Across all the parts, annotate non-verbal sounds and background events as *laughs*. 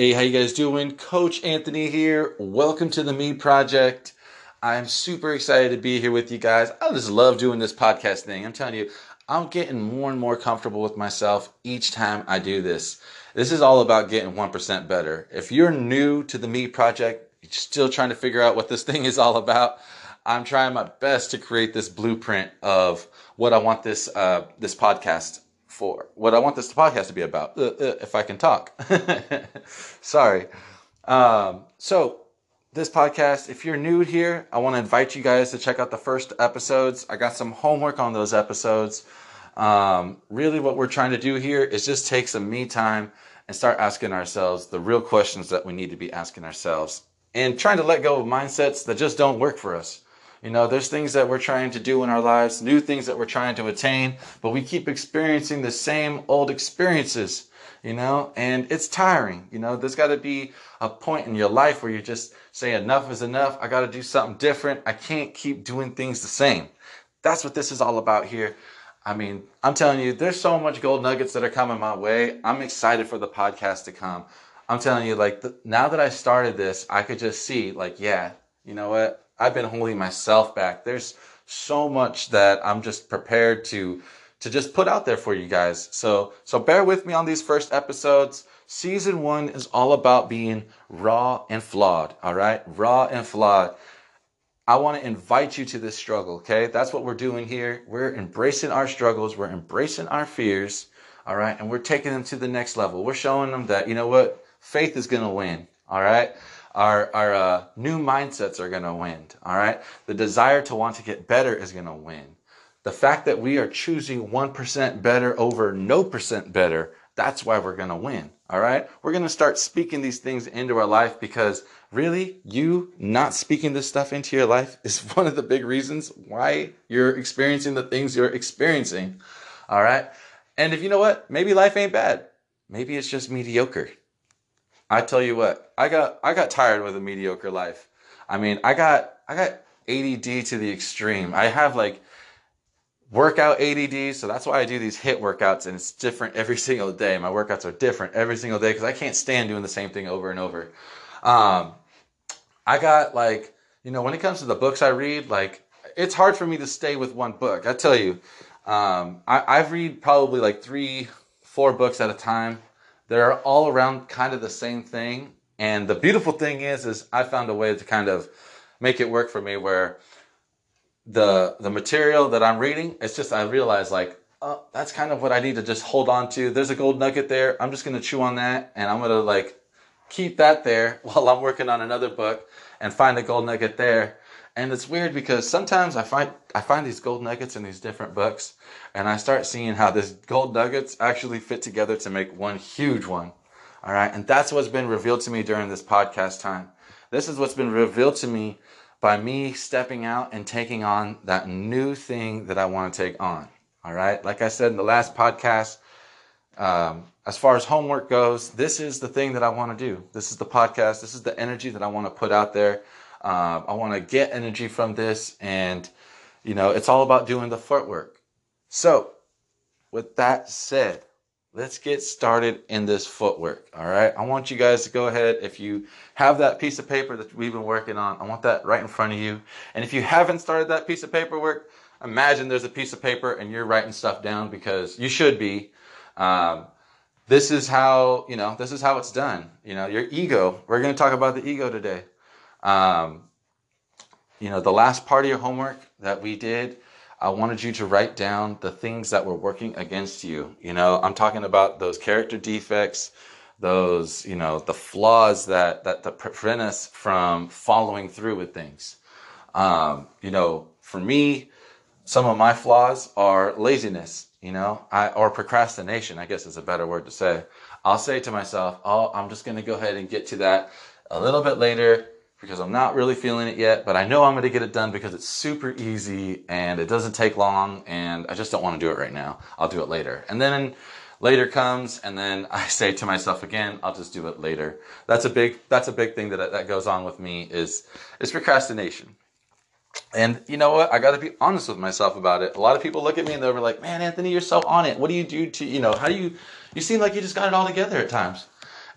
Hey, how you guys doing? Coach Anthony here. Welcome to the Me Project. I'm super excited to be here with you guys. I just love doing this podcast thing. I'm telling you, I'm getting more and more comfortable with myself each time I do this. This is all about getting 1% better. If you're new to the Me Project, you're still trying to figure out what this *laughs* thing is all about, I'm trying my best to create this blueprint of what I want this uh, this podcast for, what I want this podcast to be about. Uh, uh, if I can talk, *laughs* sorry. Um, so this podcast, if you're new here, I want to invite you guys to check out the first episodes. I got some homework on those episodes. Um, really, what we're trying to do here is just take some me time and start asking ourselves the real questions that we need to be asking ourselves and trying to let go of mindsets that just don't work for us. You know, there's things that we're trying to do in our lives, new things that we're trying to attain, but we keep experiencing the same old experiences, you know, and it's tiring. You know, there's got to be a point in your life where you just say, enough is enough. I got to do something different. I can't keep doing things the same. That's what this is all about here. I mean, I'm telling you, there's so much gold nuggets that are coming my way. I'm excited for the podcast to come. I'm telling you, like, the, now that I started this, I could just see, like, yeah, you know what? I've been holding myself back. There's so much that I'm just prepared to to just put out there for you guys. So so bear with me on these first episodes. Season 1 is all about being raw and flawed, all right? Raw and flawed. I want to invite you to this struggle, okay? That's what we're doing here. We're embracing our struggles, we're embracing our fears, all right? And we're taking them to the next level. We're showing them that, you know what? Faith is going to win, all right? Our, our uh, new mindsets are going to win. All right. The desire to want to get better is going to win. The fact that we are choosing 1% better over no percent better, that's why we're going to win. All right. We're going to start speaking these things into our life because really, you not speaking this stuff into your life is *laughs* one of the big reasons why you're experiencing the things you're experiencing. All right. And if you know what, maybe life ain't bad. Maybe it's just mediocre. I tell you what, I got I got tired with a mediocre life. I mean, I got I got ADD to the extreme. I have like workout ADD, so that's why I do these HIIT workouts and it's different every *laughs* single day. My workouts are different every single day because I can't stand doing the same thing over and over. Um, I got like, you know, when it comes to the books I read, like it's hard for me to stay with one book. I tell you, um, I, I've read probably like three, four books at a time they're all around kind of the same thing. And the beautiful thing is, is I found a way to kind of make it work for me where the the material that I'm reading, it's just I realize like, oh, that's kind of what I need to just hold on to. There's a gold nugget there. I'm just gonna chew on that and I'm gonna like keep that there *laughs* while I'm working on another book and find a gold nugget there. And it's weird because sometimes I find I find these gold nuggets in these different books and I start seeing how these gold nuggets actually fit together to make one huge one. All right. And that's what's been revealed to me during this podcast time. This is what's been revealed to me by me stepping out and taking on that new thing that I want to take on. All right. Like I said in the last podcast, um, as far as homework goes, this is the thing that I want to do. This is the podcast. This is the energy that I want to put out there. Uh, I want to get energy from this. And, you know, it's all about doing the footwork. So, with that said, let's get started in this footwork. All right. I want you guys to go ahead. If you have that piece of paper that we've been working on, I want that right in front of you. And if you haven't started that piece of paperwork, imagine there's a piece of paper and you're writing stuff down because you should be. Um, this is how, you know, this is how it's done. You know, your ego, we're going to talk about the ego today. Um, you know, the last part of your homework that we did, I wanted you to write down the things that were working against you. You know, I'm talking about those character defects, those, you know, the flaws that, that, that prevent us from following through with things. Um, you know, for me, some of my flaws are laziness, you know, I, or procrastination, I guess is a better word to say. I'll say to myself, oh, I'm just going to go ahead and get to that a little bit later because I'm not really feeling it yet, but I know I'm going to get it done because it's super easy and it doesn't take long and I just don't want to do it right now. I'll do it later. And then later comes and then *laughs* I say to myself again, I'll just do it later. That's a big that's a big thing that that goes on with me is is procrastination. And you know what? I got to be honest with myself about it. A lot of people look at me and they're like, "Man, Anthony, you're so on it. What do you do to, you know, how do you you seem like you just got it all together at times."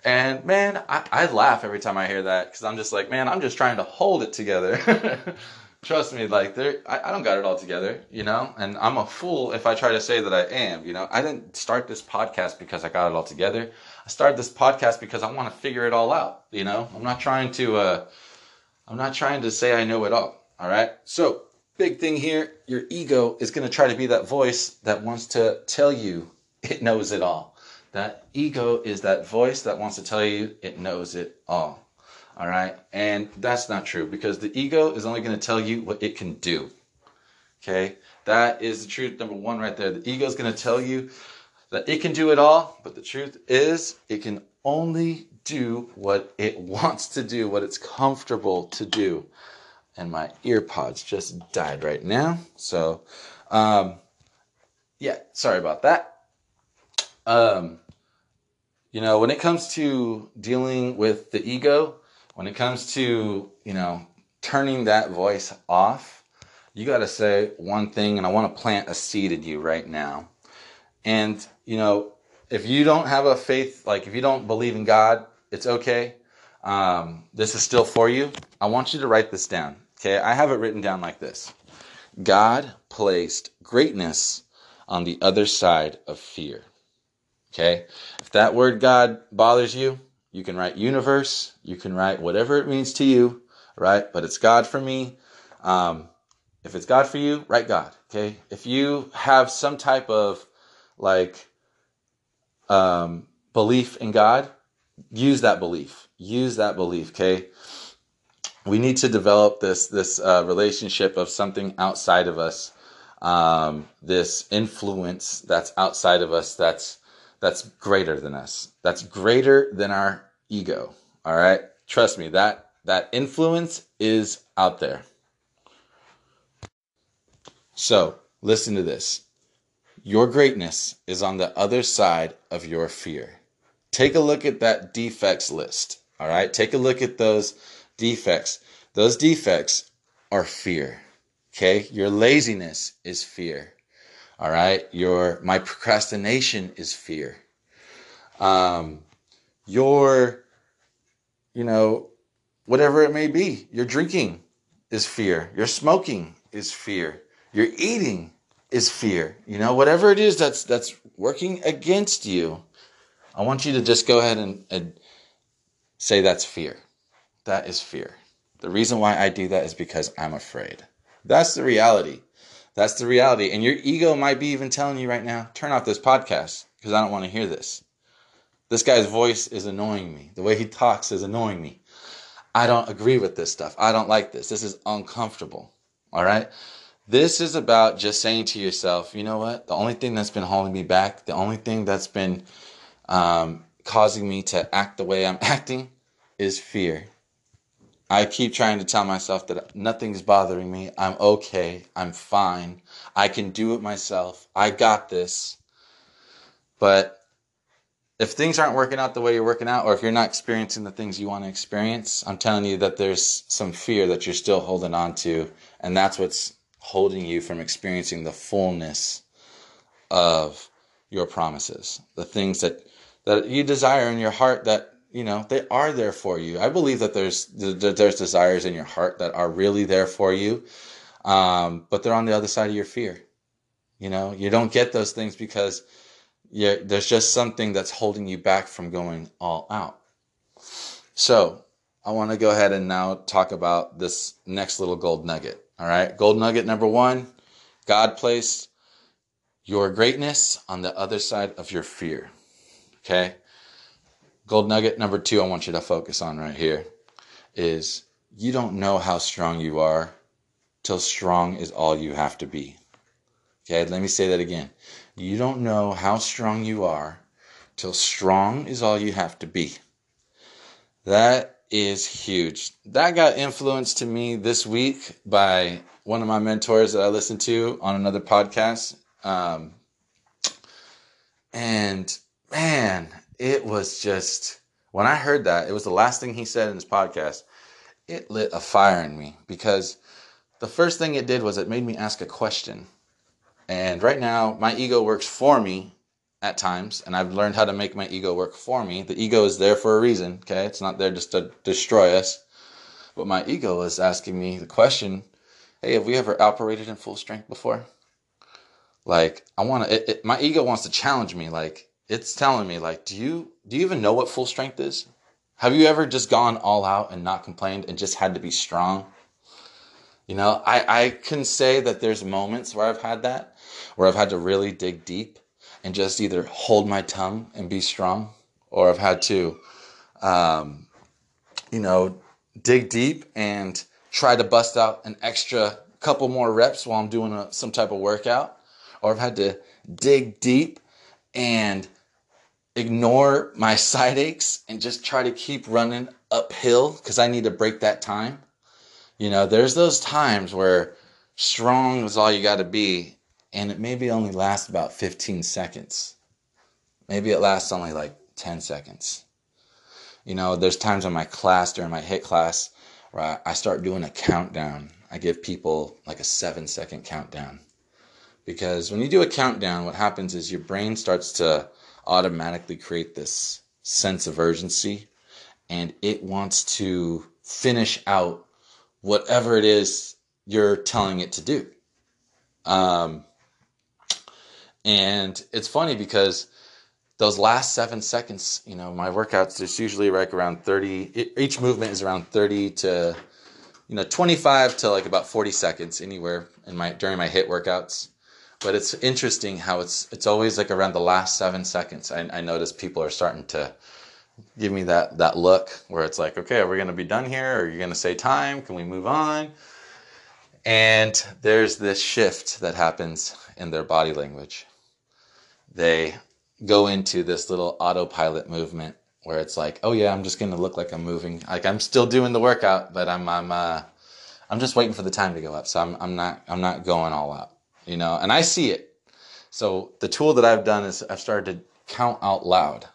And man, I, I laugh every time I hear that because I'm just like, man, I'm just trying to hold it together. *laughs* Trust me, like there, I, I don't got it all together, you know. And I'm a fool if I try to say that I am, you know. I didn't start this podcast because I got it all together. I started this podcast because I want to figure it all out, you know. I'm not trying to, uh, I'm not trying to say I know it all. All right. So big thing here, your ego is going to try to be that voice that wants to tell you it knows it all. That ego is that voice that wants to tell you it knows it all. All right. And that's not true because the ego is only going to tell you what it can do. Okay. That is the truth number one right there. The ego is going to tell you that it can do it all, but the truth is it can only do what it wants to do, what it's comfortable to do. And my ear pods just died right now. So, um, yeah, sorry about that. Um, you know, when it comes to dealing with the ego, when it comes to, you know, turning that voice off, you got to say one thing, and I want to plant a seed in you right now. And, you know, if you don't have a faith, like if you don't believe in God, it's okay. Um, this is still for you. I want you to write this down. Okay. I have it written down like this God placed greatness on the other side of fear. Okay. If that word God bothers you, you can write universe. You can write whatever it means to you, right? But it's God for me. Um, if it's God for you, write God. Okay. If you have some type of like um, belief in God, use that belief. Use that belief. Okay. We need to develop this this uh, relationship of something outside of us, um, this influence that's outside of us. That's that's greater than us. That's greater than our ego. All right. Trust me. That that influence is out there. So listen to this. Your greatness is on the other side of your fear. Take a look at that defects list. All right. Take a look at those defects. Those defects are fear. Okay. Your laziness is fear. All right. Your, my procrastination is fear. Um, your, you know, whatever it may be, your drinking is fear. Your smoking is fear. Your eating is fear. You know, whatever it is that's, that's working against you, I want you to just go ahead and, and say that's fear. That is fear. The reason why I do that is because I'm afraid. That's the reality. That's the reality. And your ego might be even telling you right now, turn off this podcast because I don't want to hear this. This guy's voice is annoying me. The way he talks is annoying me. I don't agree with this stuff. I don't like this. This is uncomfortable. All right. This is about just saying to yourself, you know what? The only thing that's been holding me back, the only thing that's been um, causing me to act the way I'm *laughs* acting is fear. I keep trying to tell myself that nothing's bothering me. I'm okay. I'm fine. I can do it myself. I got this. But if things aren't working out the way you're working out, or if you're not experiencing the things you want to experience, I'm telling you that there's some fear that you're still holding on to. And that's what's holding you from experiencing the fullness of your promises, the things that, that you desire in your heart that you know they are there for you. I believe that there's there's desires in your heart that are really there for you um, but they're on the other side of your fear. You know you don't get those things because there's just something that's holding you back from going all out. So i want to go ahead and now talk about this next little gold nugget all right? Gold nugget number one god placed your greatness on the other side of your fear okay Gold nugget number two, I want you to focus on right here is you don't know how strong you are till strong is all you have to be. Okay, let me say that again. You don't know how strong you are till strong is all you have to be. That is huge. That got influenced to me this week by one of my mentors that I listened to on another podcast. Um, and man, it was just when I heard that, it was the last thing he said in his podcast. It lit a fire in me because the first thing it did was it made me ask a question. And right now, my ego works for me at times, and I've learned how to make my ego work for me. The ego is there for a reason, okay? It's not there just to destroy us. But my ego is asking me the question hey, have we ever operated in full strength before? Like, I want to, it, it, my ego wants to challenge me. Like, it's telling me, like, do you, do you even know what full strength is? Have you ever just gone all out and not complained and just had to be strong? You know, I, I can say that there's moments where I've had that, where I've had to really dig deep and just either hold my tongue and be strong, or I've had to, um, you know, dig deep and try to bust out an extra couple more reps while I'm doing a, some type of workout, or I've had to dig deep and ignore my side aches and just try to keep running uphill because I need to break that time. You know, there's those times where strong is all you got to be, and it maybe only lasts about 15 seconds. Maybe it lasts only like 10 seconds. You know, there's times in my class during my HIIT class where I start doing a countdown. I give people like a seven second countdown. Because when you do a countdown, what happens is your brain starts to automatically create this sense of urgency and it wants to finish out whatever it is you're telling it to do. Um, and it's funny because those last seven seconds, you know, my workouts, there's usually like around 30, each movement is around 30 to, you know, 25 to like about 40 seconds anywhere in my, during my HIIT workouts. But it's interesting how it's, it's always like around the last seven seconds. I, I notice people are starting to give me that, that look where it's like, okay, are we going to be done here? Are you going to say time? Can we move on? And there's this shift that happens in their body language. They go into this little autopilot movement where it's like, oh yeah, I'm just gonna look like I'm moving. Like I'm still doing the workout, but I'm I'm uh, I'm just waiting for the time to go up. So I'm I'm not I'm not going all out, you know. And I see it. So the tool that I've done is I've started to count out loud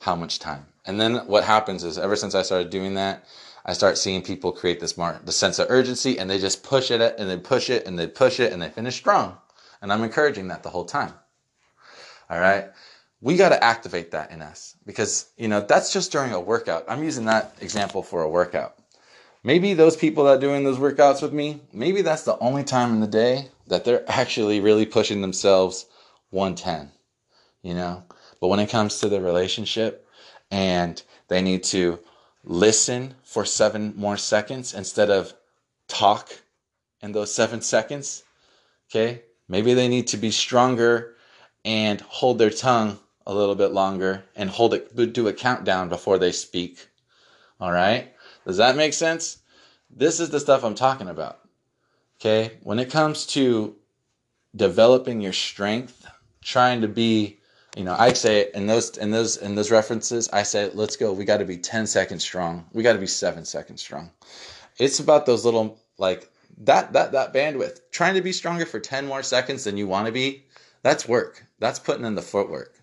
how much time. And then what happens is ever since I started doing that, I start seeing people create this more the sense of urgency and they just push it and they push it and they push it and they finish strong. And I'm encouraging that the whole time. All right. We got to activate that in us because, you know, that's just during a workout. I'm using that example for a workout. Maybe those people that are doing those workouts with me, maybe that's the only time in the day that they're actually really pushing themselves 110, you know? But when it comes to the relationship and they need to listen for seven more seconds instead of talk in those seven seconds, okay? Maybe they need to be stronger and hold their tongue a little bit longer and hold it do a countdown before they speak. All right? Does that make sense? This is the stuff I'm talking about. Okay? When it comes to developing your strength, trying to be, you know, I say in those in those in those references, I say, let's go. We got to be 10 seconds strong. We got to be 7 seconds strong. It's about those little like that that that bandwidth. Trying to be stronger for 10 more seconds than you want to be that's work. That's putting in the footwork.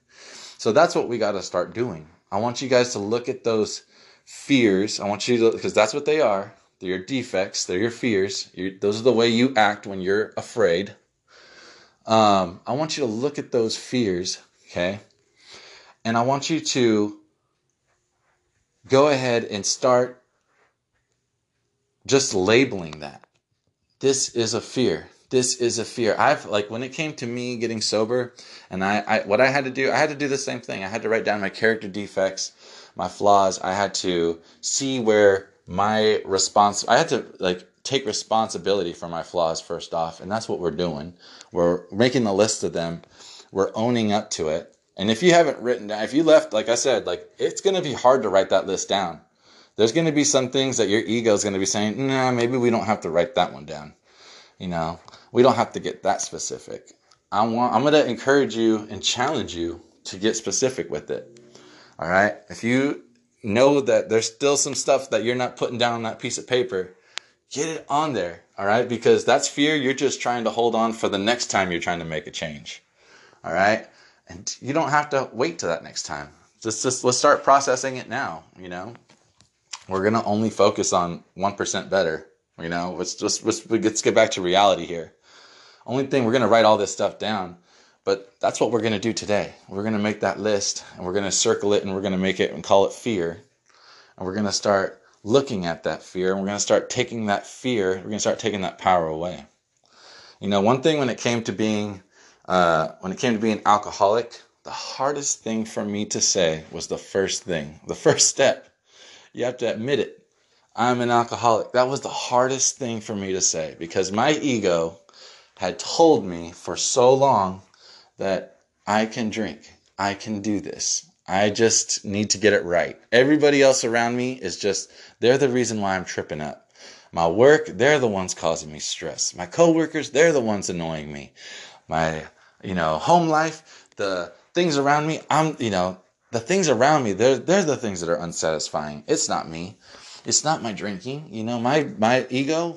So that's what we got to start doing. I want you guys to look at those fears. I want you to, because that's what they are. They're your defects. They're your fears. You're, those are the way you act when you're afraid. Um, I want you to look at those fears, okay? And I want you to go ahead and start just labeling that. This is a fear this is a fear. I've like when it came to me getting sober, and I, I what I had to do, I had to do the same thing. I had to write down my character defects, my flaws. I had to see where my response. I had to like take responsibility for my flaws first off, and that's what we're doing. We're making the list of them. We're owning up to it. And if you haven't written down, if you left, like I said, like it's going to be hard to write that list down. There's going to be some things that your ego is going to be saying, nah, maybe we don't have to write that one down. You know, we don't have to get that specific. I want I'm going to encourage you and challenge you to get specific with it. All right? If you know that there's still some stuff that you're not putting down on that piece of paper, get it on there. All right? Because that's fear you're just trying to hold on for the next time you're trying to make a change. All right? And you don't have to wait to that next time. Just just let's start processing it now, you know? We're going to only focus on 1% better, you know? Let's just let's, let's get back to reality here. Only thing, we're going to write all this stuff down, But that's what we're going to do today. We're going to make that list and we're going to circle it and we're going to make it and call it fear. And we're going to start looking at that fear and we're going to start taking that fear, we're going to start taking that power away. You know, one thing when it came to being uh, when it came to being alcoholic, the hardest thing for me to say was the first thing, the *laughs* first step. You have to admit it. I'm an alcoholic. That was the hardest thing for me to say because my ego had told me for so long that I can drink, I can do this. I just need to get it right. Everybody else around me is just, they're the reason why I'm tripping up. My work, they're the ones causing me stress. My coworkers, they're the ones annoying me. My, you know, home life, the things around me, I'm, you know, the things around me, they're, they're the things that are unsatisfying. It's not me. It's not my drinking. You know, my, my ego,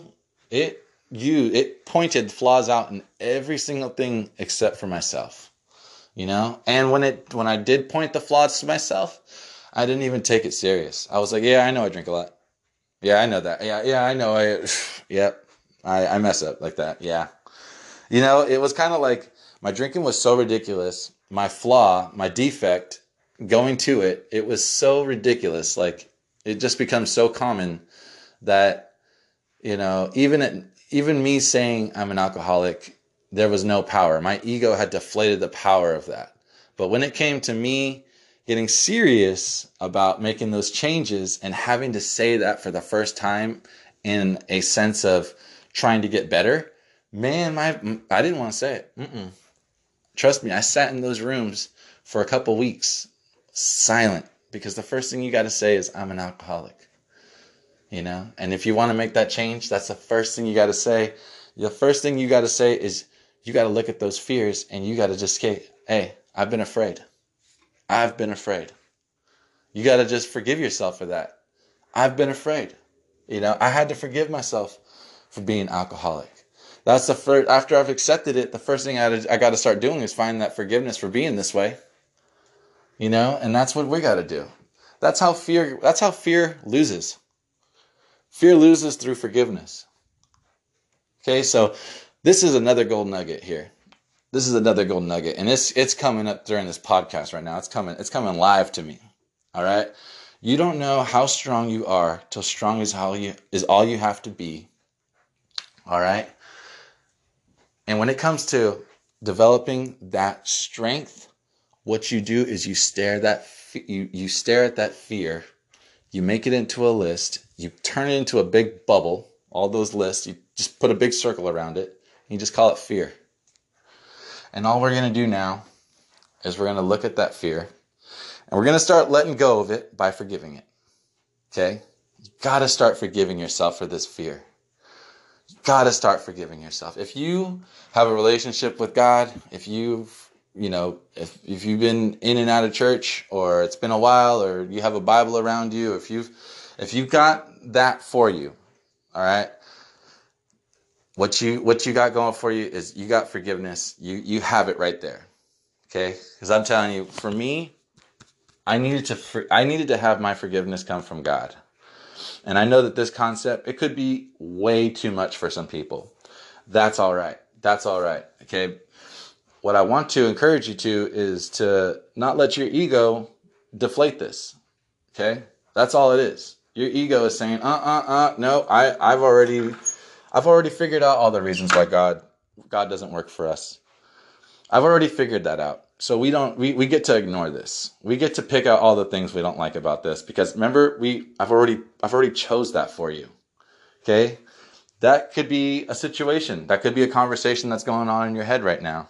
it you it pointed flaws out in every single thing except for myself you know? And when it when i did point the flaws to myself i didn't even take it serious. I was like yeah i know i drink a lot. Yeah i know that. Yeah yeah i know i *sighs* yep i i mess up like that. Yeah. You know it was kind of like my drinking was so ridiculous my flaw my defect going to it it was so ridiculous like it just becomes so common that you know even at even me saying I'm an alcoholic, there was no power. My ego had deflated the power of that. But when it came to me getting serious about making those changes and having to say that for the first time in a sense of trying to get better, man, my I didn't want to say it. Mm-mm. Trust me, I sat in those rooms for a couple weeks silent because the first thing you got to say is I'm an alcoholic you know? And if you want to make that change that's the first thing you got to say. The first thing you got to say is you got to look at those fears and you got to just say hey i've been afraid. I've been afraid. You got to just forgive yourself for that. I've been afraid. You know i had to forgive myself for being alcoholic. That's the first after i've accepted it the first thing i, I got to start doing is find that forgiveness for being this way. You know? And that's what we got to do. That's how fear that's how fear loses Fear loses through forgiveness. Okay, so this is another gold nugget here. This is another gold nugget, and it's it's coming up during this podcast right now. It's coming, it's coming live to me. All right. You don't know how strong you are till strong is how you is all you have to be. All right. And when it comes to developing that strength, what you do is you stare that you you stare at that fear you make it into a list, you turn it into a big bubble, all those lists, you just put a big circle around it, and you just call it fear. And all we're going to do now is we're going to look at that fear and we're going to start letting go of it by forgiving it. Okay? You got to start forgiving yourself for this fear. You got to start forgiving yourself. If you have a relationship with God, if you've you know, if, if you've been in and out of church or it's been a while or you have a Bible around you, if you've, if you've got that for you, all right, what you, what you got going for you is you got forgiveness. You, you have it right there. Okay. Cause I'm telling you, for me, I needed to, I needed to have my forgiveness come from God. And I know that this concept, it could be way too much for some people. That's all right. That's all right. Okay what I want to encourage you to is to not let your ego deflate this. Okay? That's all it is. Your ego is saying, uh uh uh, no, I, I've already I've already figured out all the reasons why God God doesn't work for us. I've already figured that out. So we don't we, we get to ignore this. We get to pick out all the things we don't like about this because remember we I've already I've already chose that for you. Okay? That could be a situation. That could be a conversation that's going on in your head right now.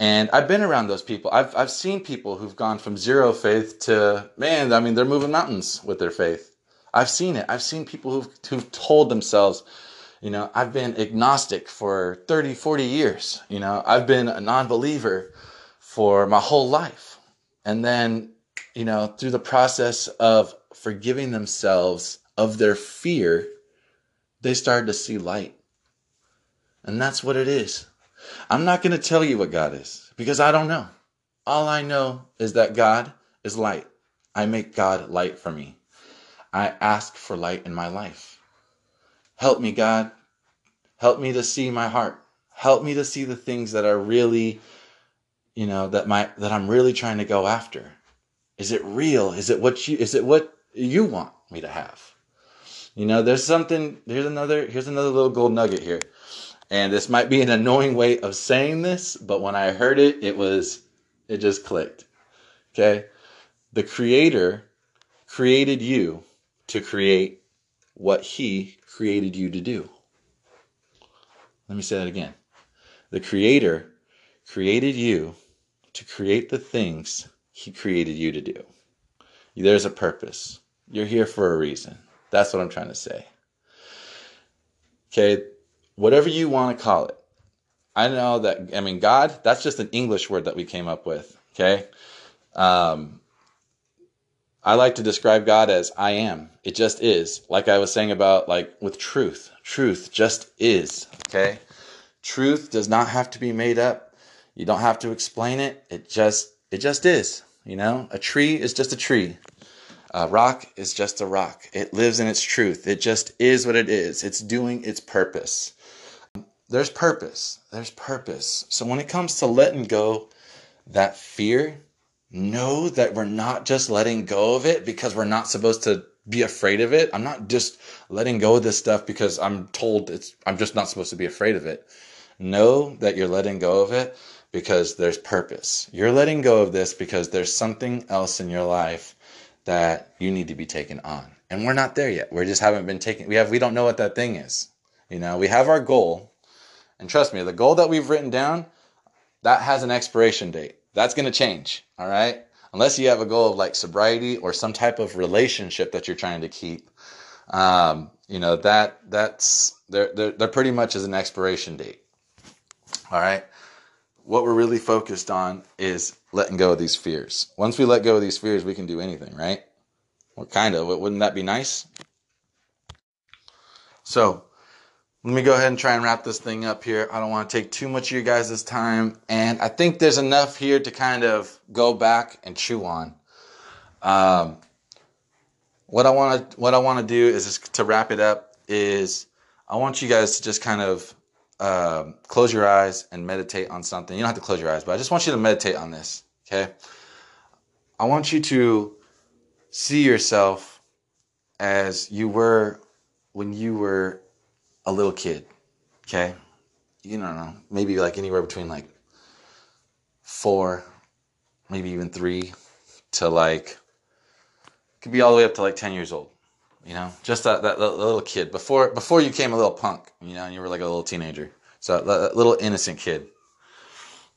And I've been around those people. I've, I've seen people who've gone from zero faith to, man, I mean, they're moving mountains with their faith. I've seen it. I've seen people who've, who've told themselves, you know, I've been agnostic for 30, 40 years. You know, I've been a non believer for my whole life. And then, you know, through the process of forgiving themselves of their fear, they started to see light. And that's what it is. I'm not going to tell you what God is because I don't know. All I know is that God is light. I make God light for me. I ask for light in my life. Help me, God. Help me to see my heart. Help me to see the things that are really you know, that my that I'm really trying to go after? Is it real? Is it what you is it what you want me to have? You know, there's something here's another here's another little gold nugget here. And this might be an annoying way of saying this, but when I heard it, it was it just clicked. Okay? The creator created you to create what he created you to do. Let me say that again. The creator created you to create the things he created you to do. There's a purpose. You're here for a reason. That's what I'm trying to say. Okay, whatever you want to call it. I know that, I mean, God, that's just an English word that we came up with. Okay. Um, I like to describe God as I am. It just is. Like I was saying about, like, with truth. Truth just is. Okay. Truth does not have to be made up. You don't have to explain it. It just, it just is. You know, a tree is just a tree. A rock is just a rock. It lives in its truth. It just is what it is. It's doing its purpose. There's purpose. There's purpose. So when it comes to letting go that fear, know that we're not just letting go of it because we're not supposed to be afraid of it. I'm not just letting go of this stuff because I'm told it's I'm just not supposed to be afraid of it. Know that you're letting go of it because there's purpose. You're letting go of this because there's something else in your life that you need to be taken on. And we're not there yet. We just haven't been taken. We have. We don't know what that thing is. You know, we have our goal, and trust me, the goal that we've written down, that has an expiration date. That's going to change. All right. Unless you have a goal of like sobriety or some type of relationship that you're trying to keep, um, you know that that's there. There, pretty much is an expiration date. All right. What we're really focused on is letting go of these fears. Once we let go of these fears, we can do anything, right? Well, kind of. Wouldn't that be nice? So, let me go ahead and try and wrap this thing up here. I don't want to take too much of your guys' time. And I think there's enough here to kind of go back and chew on. Um, what I want to what I want to do is just to wrap it up is I want you guys to just kind of um, close your eyes and meditate on something. You don't have to close your eyes, but I just want you to meditate on this. Okay. I want you to see yourself as you were when you were a little kid. Okay. You don't know, maybe like anywhere between like four, maybe even three to like, could be all the way up to like 10 years old you know, just that, that, little kid before before you came a little punk, you know, and you were like a little teenager. So that, that little innocent kid.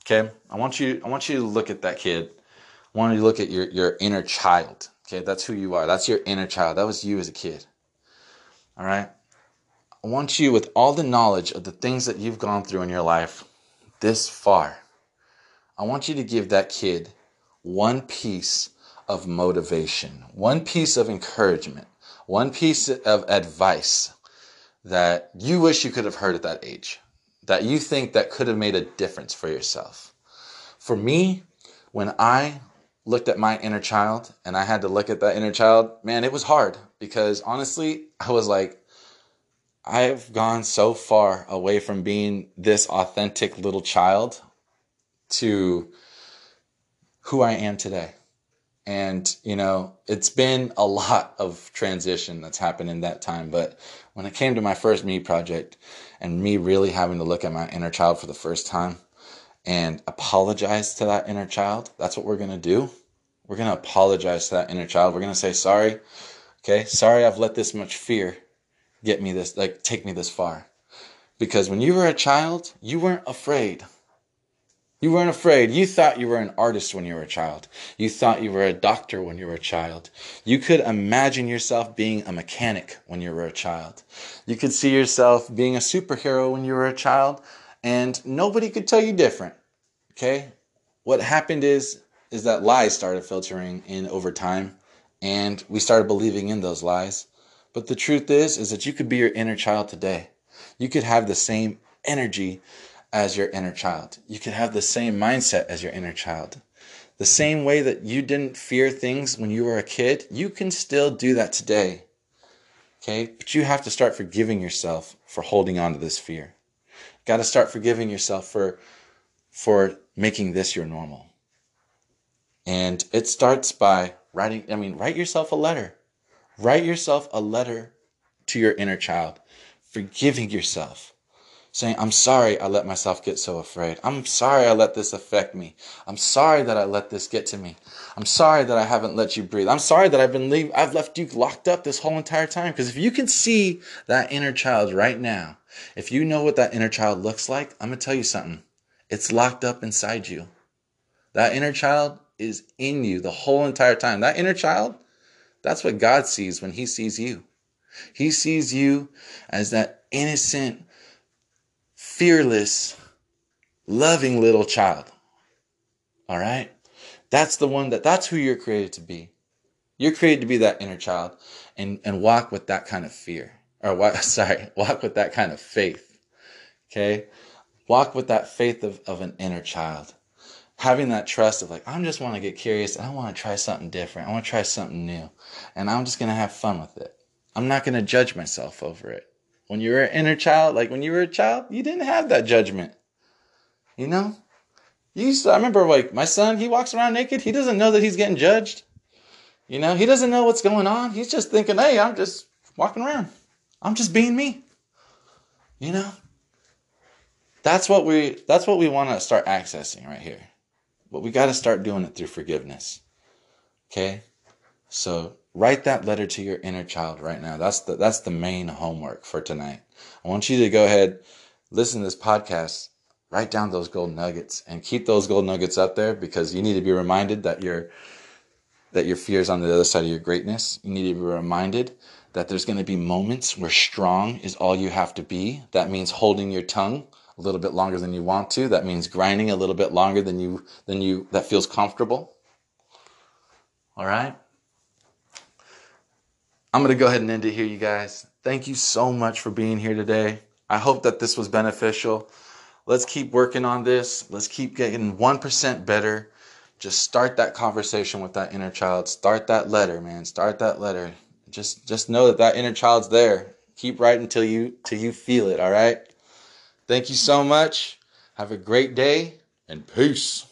Okay, I want you I want you to look at that kid. I want you to look at your your inner child. Okay, that's who you are. That's your inner child. That was you as a kid. All right. I want you, with all the knowledge of the things that you've gone through in your life this far, I want you to give that kid one piece of motivation, one piece of encouragement, one piece of advice that you wish you could have heard at that age, that you think that could have made a difference for yourself. For me, when I looked at my inner child and I had to look at that inner child, man, it was hard because honestly, I was like, I've gone so far away from being this authentic little child to who I am today. And, you know, it's been a lot of transition that's happened in that time. But when it came to my first me project and me really having to look at my inner child for the first time and apologize to that inner child, that's what we're going to do. We're going to apologize to that inner child. We're going to say, sorry. Okay. Sorry, I've let this much fear get me this, like, take me this far. Because when you were a child, you weren't afraid you weren't afraid. You thought you were an artist when you were a child. You thought you were a doctor when you were a child. You could imagine yourself being a mechanic when you were a child. You could see yourself being a superhero when you were a child, and nobody could tell you different. Okay? What happened is is that lies started filtering in over time, and we started believing in those lies. But the truth is is that you could be your inner child today. You could have the same energy as your inner child. You could have the same mindset as your inner child. The same way that you didn't fear things when you were a kid, you can still do that today. Okay? But you have to start forgiving yourself for holding on to this fear. Got to start forgiving yourself for for making this your normal. And it starts by writing, I mean, write yourself a letter. Write yourself a letter to your inner child, forgiving yourself saying, I'm sorry I let myself get so afraid. I'm sorry I let this affect me. I'm sorry that I let this get to me. I'm sorry that I haven't let you breathe. I'm sorry that I've been leave, I've left you locked up this whole entire time. Because if you can see that inner child right now, if you know what that inner child looks like, I'm gonna tell you something. It's locked up inside you. That inner child is in you the whole entire time. That inner child, that's what God sees when He sees you. He sees you as that innocent, fearless, loving little child. All right? That's the one that that's who you're created to be. You're created to be that inner child and, and walk with that kind of fear. Or *laughs* sorry, walk with that kind of faith. Okay? Walk with that faith of, of an inner child. Having that trust of like, I just want to get curious and I want to try something different. I want to try something new. And I'm just gonna have fun with it. I'm not gonna judge myself over it. When you were an inner child, like when you were a child, you didn't have that judgment. You know? You used to, I remember like my son, he walks around naked. He doesn't know that he's getting judged. You know, he doesn't know what's going on. He's just thinking, hey, I'm just walking around. I'm just being me. You know? That's what we that's what we want to start accessing right here. But we got to start doing it through forgiveness. Okay? So write that letter to your inner child right now. That's the that's the main homework for tonight. I want you to go ahead, listen to this podcast, write down those gold nuggets, and keep those gold nuggets up there because you need to be reminded that your that your fear is on the other side of your greatness. You need to be reminded that there's going to be moments where strong is all you have to be. That means holding your tongue a little bit longer than you want to. That means grinding a little bit longer than you than you that feels comfortable. All right? I'm going to go ahead and end it here, you guys. Thank you so much for being here today. I hope that this was beneficial. Let's keep working on this. Let's keep getting 1% better. Just start that conversation with that inner child. Start that letter, man. Start that letter. Just just know that that inner child's there. Keep writing till you till you feel it, all right? Thank you so much. Have a great day and peace.